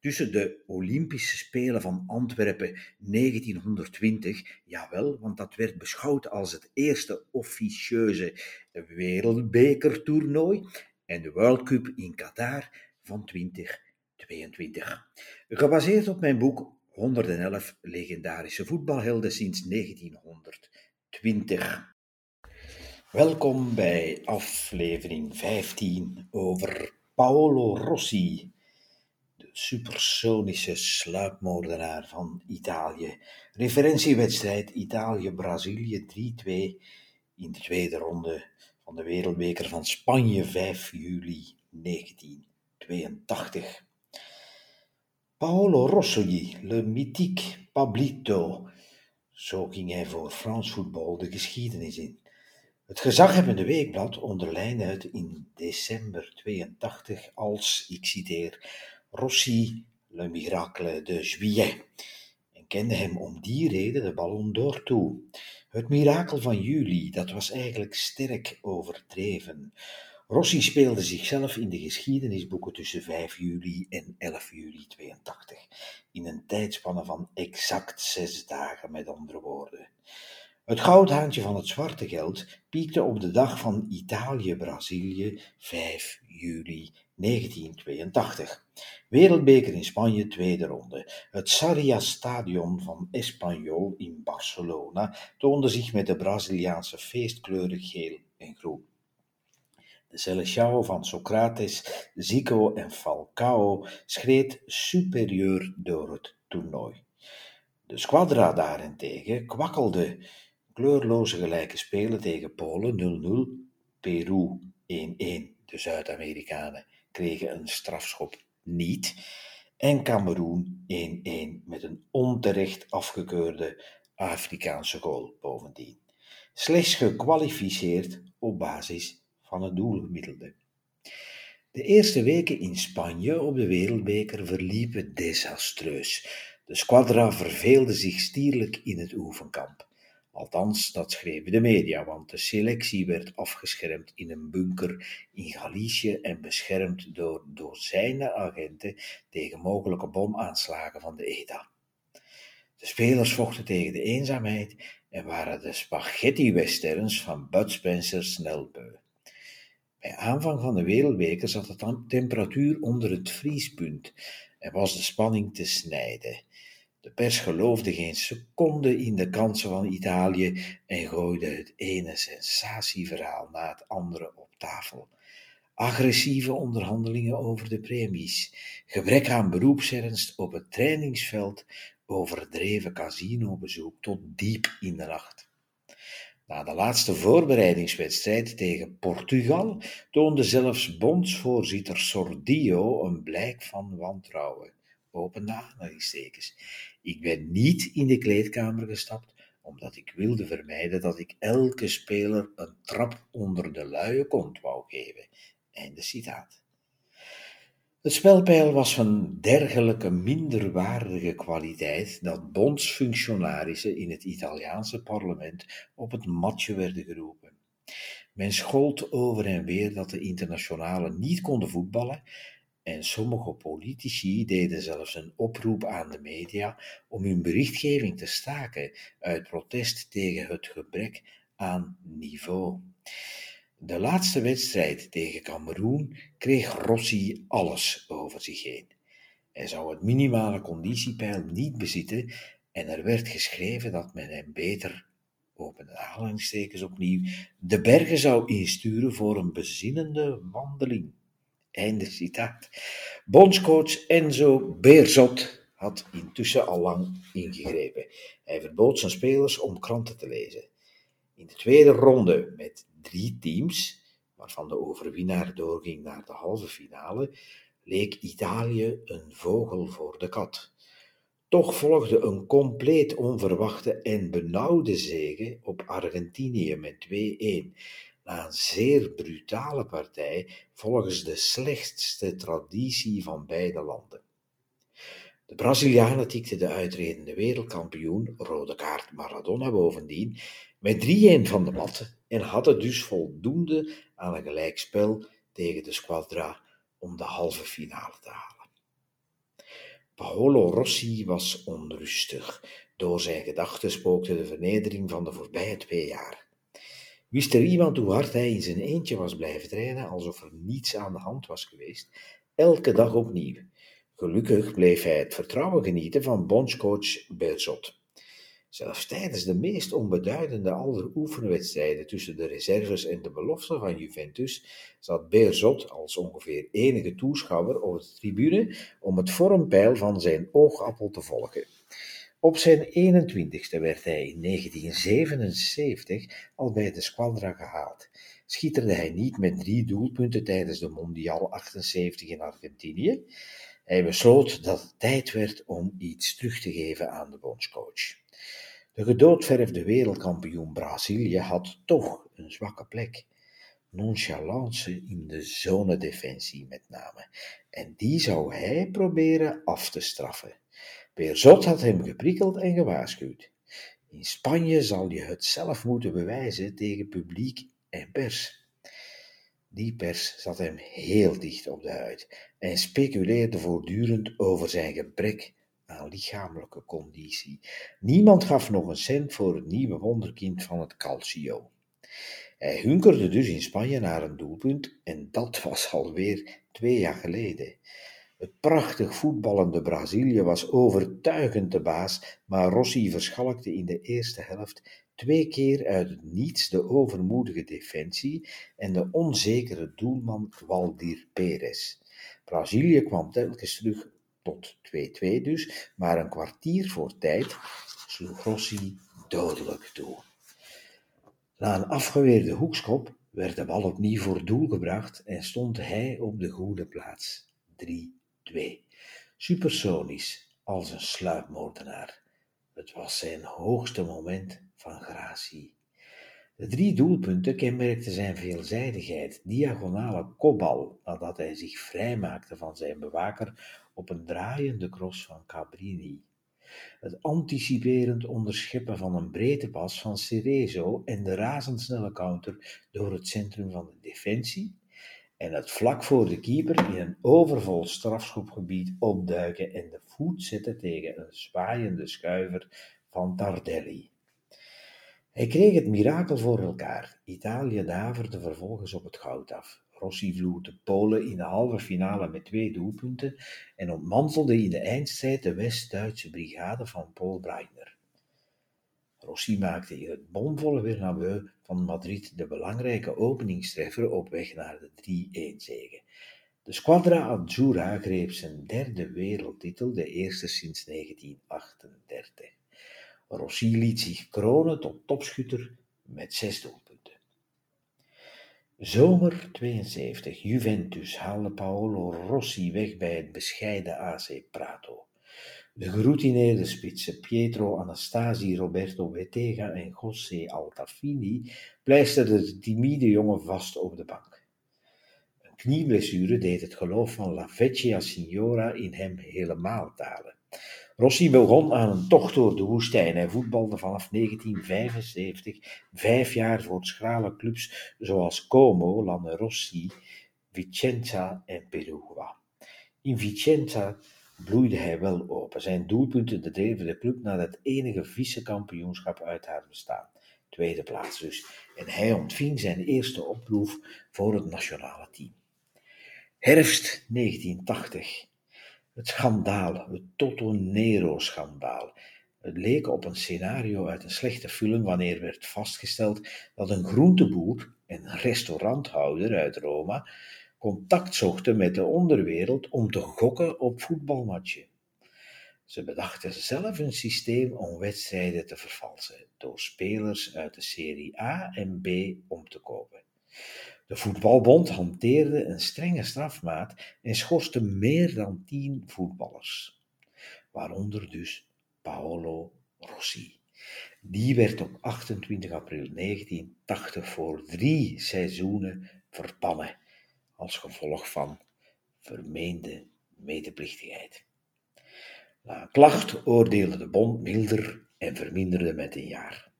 tussen de Olympische Spelen van Antwerpen 1920, jawel, want dat werd beschouwd als het eerste officieuze wereldbekertoernooi, en de World Cup in Qatar van 2022. Gebaseerd op mijn boek 111 legendarische voetbalhelden sinds 1920. Welkom bij aflevering 15 over Paolo Rossi supersonische sluipmoordenaar van Italië. Referentiewedstrijd Italië-Brazilië 3-2 in de tweede ronde van de Wereldbeker van Spanje 5 juli 1982. Paolo Rossi, le mythique Pablito, zo ging hij voor Frans voetbal de geschiedenis in. Het gezaghebbende weekblad onderlijnde het in december 82 als, ik citeer, Rossi, le miracle de juillet, en kende hem om die reden de Ballon d'Or toe. Het mirakel van juli, dat was eigenlijk sterk overdreven. Rossi speelde zichzelf in de geschiedenisboeken tussen 5 juli en 11 juli 82, in een tijdspanne van exact zes dagen, met andere woorden. Het goudhaantje van het zwarte geld piekte op de dag van Italië-Brazilië 5 juli 1982. Wereldbeker in Spanje, tweede ronde. Het Sarria Stadion van Espanyol in Barcelona toonde zich met de Braziliaanse feestkleuren geel en groen. De Seleção van Socrates, Zico en Falcao schreed superieur door het toernooi. De squadra daarentegen kwakkelde kleurloze gelijke spelen tegen Polen 0-0, Peru 1-1, de Zuid-Amerikanen kregen een strafschop niet. En Cameroen 1-1 met een onterecht afgekeurde Afrikaanse goal bovendien. Slechts gekwalificeerd op basis van het doelgemiddelde. De eerste weken in Spanje op de Wereldbeker verliepen desastreus. De squadra verveelde zich stierlijk in het oefenkamp. Althans, dat schreven de media, want de selectie werd afgeschermd in een bunker in Galicië en beschermd door dozijnen agenten tegen mogelijke bomaanslagen van de ETA. De spelers vochten tegen de eenzaamheid en waren de spaghetti-westerns van Bud Spencer snel beu. Bij aanvang van de wereldbeker zat de temperatuur onder het vriespunt en was de spanning te snijden. De pers geloofde geen seconde in de kansen van Italië en gooide het ene sensatieverhaal na het andere op tafel. Agressieve onderhandelingen over de premies, gebrek aan beroepsernst op het trainingsveld, overdreven casinobezoek tot diep in de nacht. Na de laatste voorbereidingswedstrijd tegen Portugal toonde zelfs bondsvoorzitter Sordillo een blijk van wantrouwen. Open aanhalingstekens. Ik ben niet in de kleedkamer gestapt, omdat ik wilde vermijden dat ik elke speler een trap onder de luie kont wou geven. Einde citaat. Het spelpeil was van dergelijke minderwaardige kwaliteit dat bondsfunctionarissen in het Italiaanse parlement op het matje werden geroepen. Men schold over en weer dat de internationalen niet konden voetballen en sommige politici deden zelfs een oproep aan de media om hun berichtgeving te staken uit protest tegen het gebrek aan niveau. De laatste wedstrijd tegen Cameroen kreeg Rossi alles over zich heen. Hij zou het minimale conditiepeil niet bezitten en er werd geschreven dat men hem beter, open aanhalingstekens opnieuw, de bergen zou insturen voor een bezinnende wandeling. Einde citaat. Bondscoach Enzo Beerzot had intussen al lang ingegrepen. Hij verbood zijn spelers om kranten te lezen. In de tweede ronde met drie teams, waarvan de overwinnaar doorging naar de halve finale, leek Italië een vogel voor de kat. Toch volgde een compleet onverwachte en benauwde zege op Argentinië met 2-1, na een zeer brutale partij volgens de slechtste traditie van beide landen. De Brazilianen tikten de uitredende wereldkampioen, rode kaart Maradona bovendien, met 3-1 van de mat en hadden dus voldoende aan een gelijkspel tegen de Squadra om de halve finale te halen. Paolo Rossi was onrustig. Door zijn gedachten spookte de vernedering van de voorbije twee jaar. Wist er iemand hoe hard hij in zijn eentje was blijven trainen, alsof er niets aan de hand was geweest, elke dag opnieuw. Gelukkig bleef hij het vertrouwen genieten van bondscoach Berzot. Zelfs tijdens de meest onbeduidende aller oefenwedstrijden tussen de reserves en de belofte van Juventus zat Beerzot als ongeveer enige toeschouwer op de tribune om het vormpeil van zijn oogappel te volgen. Op zijn 21ste werd hij in 1977 al bij de Squadra gehaald. Schitterde hij niet met drie doelpunten tijdens de Mondial 78 in Argentinië? Hij besloot dat het tijd werd om iets terug te geven aan de bondscoach. De gedoodverfde wereldkampioen Brazilië had toch een zwakke plek. Nonchalance in de zonedefensie met name. En die zou hij proberen af te straffen. Beerzot had hem geprikkeld en gewaarschuwd. In Spanje zal je het zelf moeten bewijzen tegen publiek en pers. Die pers zat hem heel dicht op de huid en speculeerde voortdurend over zijn gebrek aan lichamelijke conditie. Niemand gaf nog een cent voor het nieuwe wonderkind van het Calcio. Hij hunkerde dus in Spanje naar een doelpunt en dat was alweer twee jaar geleden. Het prachtig voetballende Brazilië was overtuigend de baas, maar Rossi verschalkte in de eerste helft twee keer uit het niets de overmoedige defensie en de onzekere doelman Waldir Perez. Brazilië kwam telkens terug tot 2-2 dus, maar een kwartier voor tijd sloeg Rossi dodelijk toe. Na een afgeweerde hoekschop werd de bal opnieuw voor doel gebracht en stond hij op de goede plaats. 3-2. Supersonisch, als een sluipmoordenaar. Het was zijn hoogste moment van gratie. De drie doelpunten kenmerkten zijn veelzijdigheid, diagonale kopbal, nadat hij zich vrijmaakte van zijn bewaker op een draaiende cross van Cabrini. Het anticiperend onderscheppen van een breedtepas van Cerezo en de razendsnelle counter door het centrum van de defensie en het vlak voor de keeper in een overvol strafschopgebied opduiken en de voet zetten tegen een zwaaiende schuiver van Tardelli. Hij kreeg het mirakel voor elkaar. Italië daverde vervolgens op het goud af. Rossi vloog de Polen in de halve finale met twee doelpunten en ontmantelde in de eindstrijd de West-Duitse brigade van Paul Breitner. Rossi maakte in het bomvolle Bernabeu van Madrid de belangrijke openingstreffer op weg naar de 3-1-zege. De Squadra Azzurra greep zijn derde wereldtitel, de eerste sinds 1938. Rossi liet zich kronen tot topschutter met zes doelpunten. Zomer 72. Juventus haalde Paolo Rossi weg bij het bescheiden AC Prato. De geroutineerde spitsen Pietro Anastasi, Roberto Bettega en José Altafini pleisterden de timide jongen vast op de bank. Een knieblessure deed het geloof van La Vecchia Signora in hem helemaal dalen. Rossi begon aan een tocht door de woestijn. Hij voetbalde vanaf 1975 vijf jaar voor schrale clubs zoals Como, Lanerossi, Vicenza en Perugia. In Vicenza bloeide hij wel open. Zijn doelpunten dreven de club naar het enige vice-kampioenschap uit haar bestaan. Tweede plaats dus. En hij ontving zijn eerste oproep voor het nationale team. Herfst 1980. Het schandaal, het Toto Nero-schandaal. Het leek op een scenario uit een slechte film wanneer werd vastgesteld dat een groenteboer en restauranthouder uit Roma contact zochten met de onderwereld om te gokken op voetbalmatchen. Ze bedachten zelf een systeem om wedstrijden te vervalsen door spelers uit de Serie A en B om te kopen. De voetbalbond hanteerde een strenge strafmaat en schorste meer dan tien voetballers. waaronder dus Paolo Rossi. Die werd op 28 april 1980 voor drie seizoenen verbannen als gevolg van vermeende medeplichtigheid. Na klacht oordeelde de bond milder en verminderde met een jaar.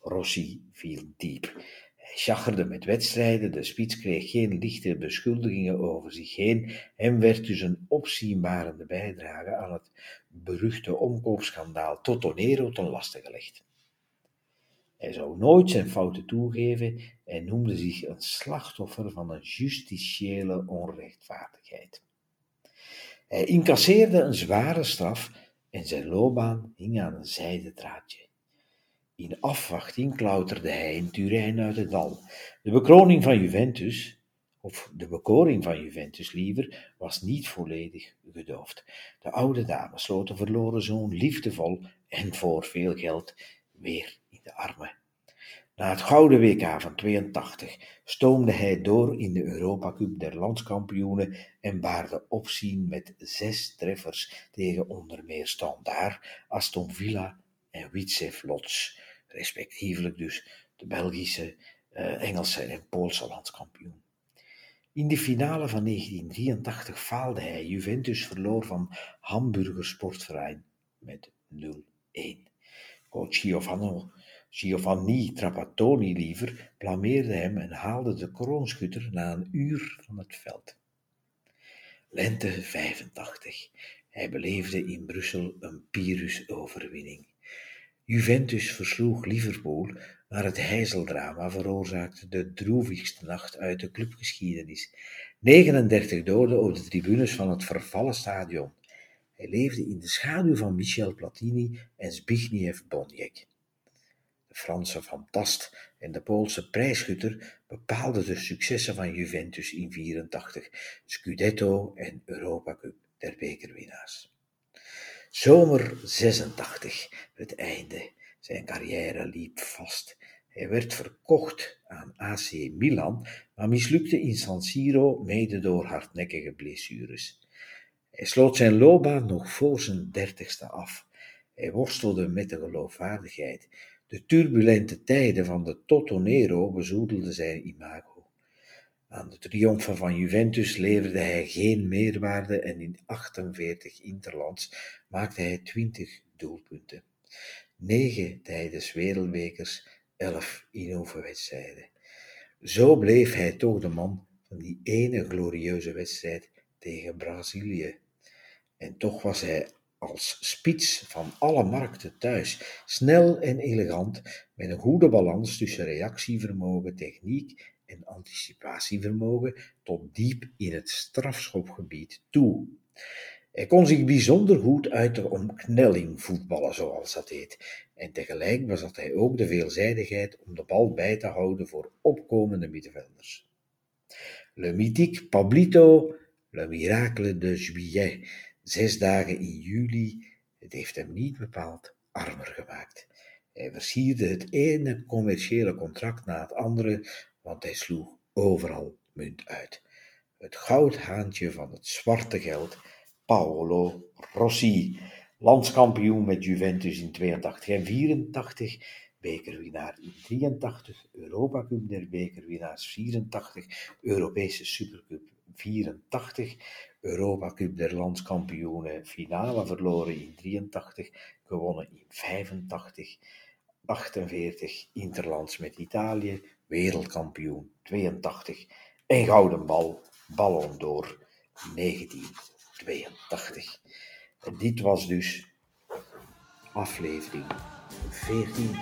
Rossi viel diep. Hij chagerde met wedstrijden, de spits kreeg geen lichte beschuldigingen over zich heen. Hem werd dus een opzienbarende bijdrage aan het beruchte omkoopschandaal Totonero ten laste gelegd. Hij zou nooit zijn fouten toegeven en noemde zich een slachtoffer van een justitiële onrechtvaardigheid. Hij incasseerde een zware straf en zijn loopbaan hing aan een zijden draadje. In afwachting klauterde hij in Turijn uit het dal. De bekroning van Juventus, of de bekoring van Juventus liever, was niet volledig gedoofd. De oude dame sloot de verloren zoon liefdevol en voor veel geld weer de. Na het Gouden WK van 82 stoomde hij door in de Europa Cup der landskampioenen en baarde opzien met zes treffers tegen onder meer Standaard, Aston Villa en Widzew Lodz, respectievelijk dus de Belgische, uh, Engelse en Poolse landskampioen. In de finale van 1983 faalde hij. Juventus verloor van Hamburger Sportverein met 0-1. Coach Giovanni Giovanni Trapattoni liever blameerde hem en haalde de kroonschutter na een uur van het veld. Lente 85. Hij beleefde in Brussel een Pyrrhus-overwinning. Juventus versloeg Liverpool, maar het heizeldrama veroorzaakte de droevigste nacht uit de clubgeschiedenis. 39 doden op de tribunes van het vervallen stadion. Hij leefde in de schaduw van Michel Platini en Zbigniew Boniek de Franse fantast en de Poolse prijsschutter bepaalden de successen van Juventus in 84, Scudetto en Europa Cup der bekerwinnaars. Zomer 86, het einde. Zijn carrière liep vast. Hij werd verkocht aan AC Milan, maar mislukte in San Siro mede door hardnekkige blessures. Hij sloot zijn loopbaan nog voor zijn dertigste af. Hij worstelde met de geloofwaardigheid, de turbulente tijden van de Totonero bezoedelden zijn imago. Aan de triomfen van Juventus leverde hij geen meerwaarde en in 48 interlands maakte hij 20 doelpunten. 9 tijdens wereldbekers, 11 in oefenwedstrijden. Zo bleef hij toch de man van die ene glorieuze wedstrijd tegen Brazilië. En toch was hij als spits van alle markten thuis, snel en elegant, met een goede balans tussen reactievermogen, techniek en anticipatievermogen tot diep in het strafschopgebied toe. Hij kon zich bijzonder goed uit de omknelling voetballen, zoals dat heet, en tegelijk bezat hij ook de veelzijdigheid om de bal bij te houden voor opkomende middenvelders. Le mythique Pablito, le miracle de Juillet, Zes dagen in juli, het heeft hem niet bepaald armer gemaakt. Hij versierde het ene commerciële contract na het andere, want hij sloeg overal munt uit. Het goudhaantje van het zwarte geld, Paolo Rossi, landskampioen met Juventus in 82 en 84, bekerwinnaar in 83, Europa Cup der bekerwinnaars 84, Europese Supercup 84, Europa Cup der landskampioenen, finale verloren in 83, gewonnen in 85, 48 interlands met Italië, wereldkampioen 82 en gouden bal, Ballon d'Or 1982. En dit was dus aflevering 14.